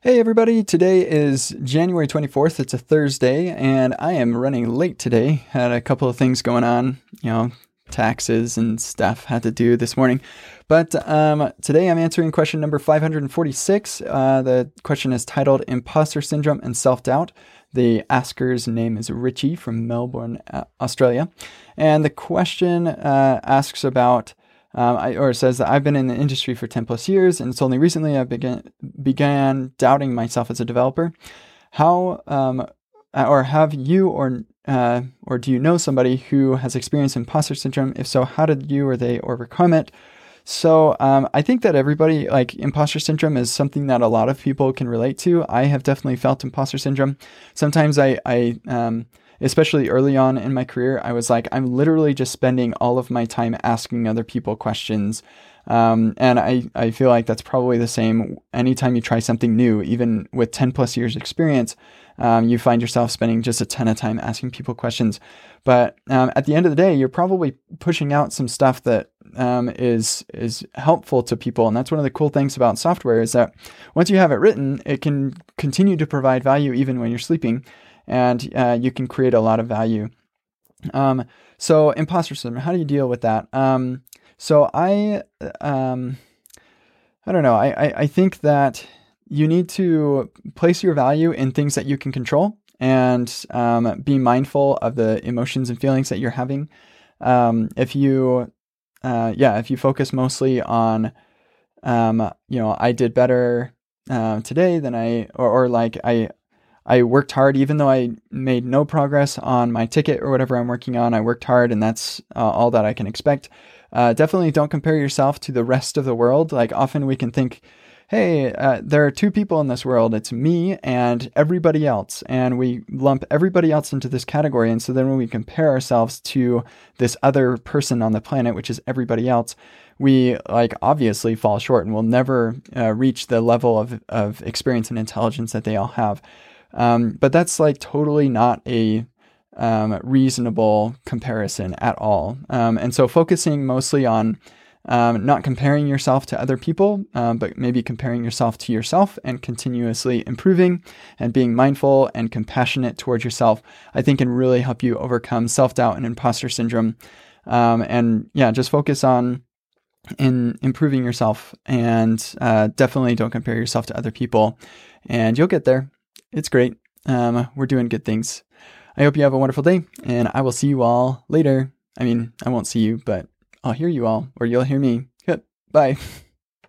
Hey everybody, today is January 24th. It's a Thursday, and I am running late today. Had a couple of things going on, you know, taxes and stuff had to do this morning. But um, today I'm answering question number 546. Uh, the question is titled Imposter Syndrome and Self Doubt. The asker's name is Richie from Melbourne, uh, Australia. And the question uh, asks about um, I, or it says that I've been in the industry for 10 plus years, and it's only recently I began began doubting myself as a developer. How um, or have you or uh, or do you know somebody who has experienced imposter syndrome? If so, how did you or they overcome it? So um, I think that everybody like imposter syndrome is something that a lot of people can relate to. I have definitely felt imposter syndrome. Sometimes I I um, especially early on in my career, I was like, I'm literally just spending all of my time asking other people questions. Um, and I, I feel like that's probably the same anytime you try something new, even with 10 plus years experience, um, you find yourself spending just a ton of time asking people questions. But um, at the end of the day, you're probably pushing out some stuff that um, is is helpful to people, and that's one of the cool things about software is that once you have it written, it can continue to provide value even when you're sleeping and uh, you can create a lot of value. Um, so imposter syndrome, how do you deal with that? Um, so I, um, I don't know. I, I, I think that you need to place your value in things that you can control and um, be mindful of the emotions and feelings that you're having. Um, if you, uh, yeah, if you focus mostly on, um, you know, I did better uh, today than I, or, or like I, I worked hard, even though I made no progress on my ticket or whatever I'm working on. I worked hard, and that's uh, all that I can expect. Uh, definitely don't compare yourself to the rest of the world. Like, often we can think, hey, uh, there are two people in this world. It's me and everybody else. And we lump everybody else into this category. And so then when we compare ourselves to this other person on the planet, which is everybody else, we like obviously fall short and we'll never uh, reach the level of, of experience and intelligence that they all have. Um, but that's like totally not a um, reasonable comparison at all. Um, and so focusing mostly on um, not comparing yourself to other people, um, but maybe comparing yourself to yourself and continuously improving and being mindful and compassionate towards yourself, I think can really help you overcome self doubt and imposter syndrome. Um, and yeah, just focus on in improving yourself and uh, definitely don't compare yourself to other people and you'll get there it's great. Um, we're doing good things. I hope you have a wonderful day, and I will see you all later. I mean, I won't see you, but I'll hear you all, or you'll hear me. Bye.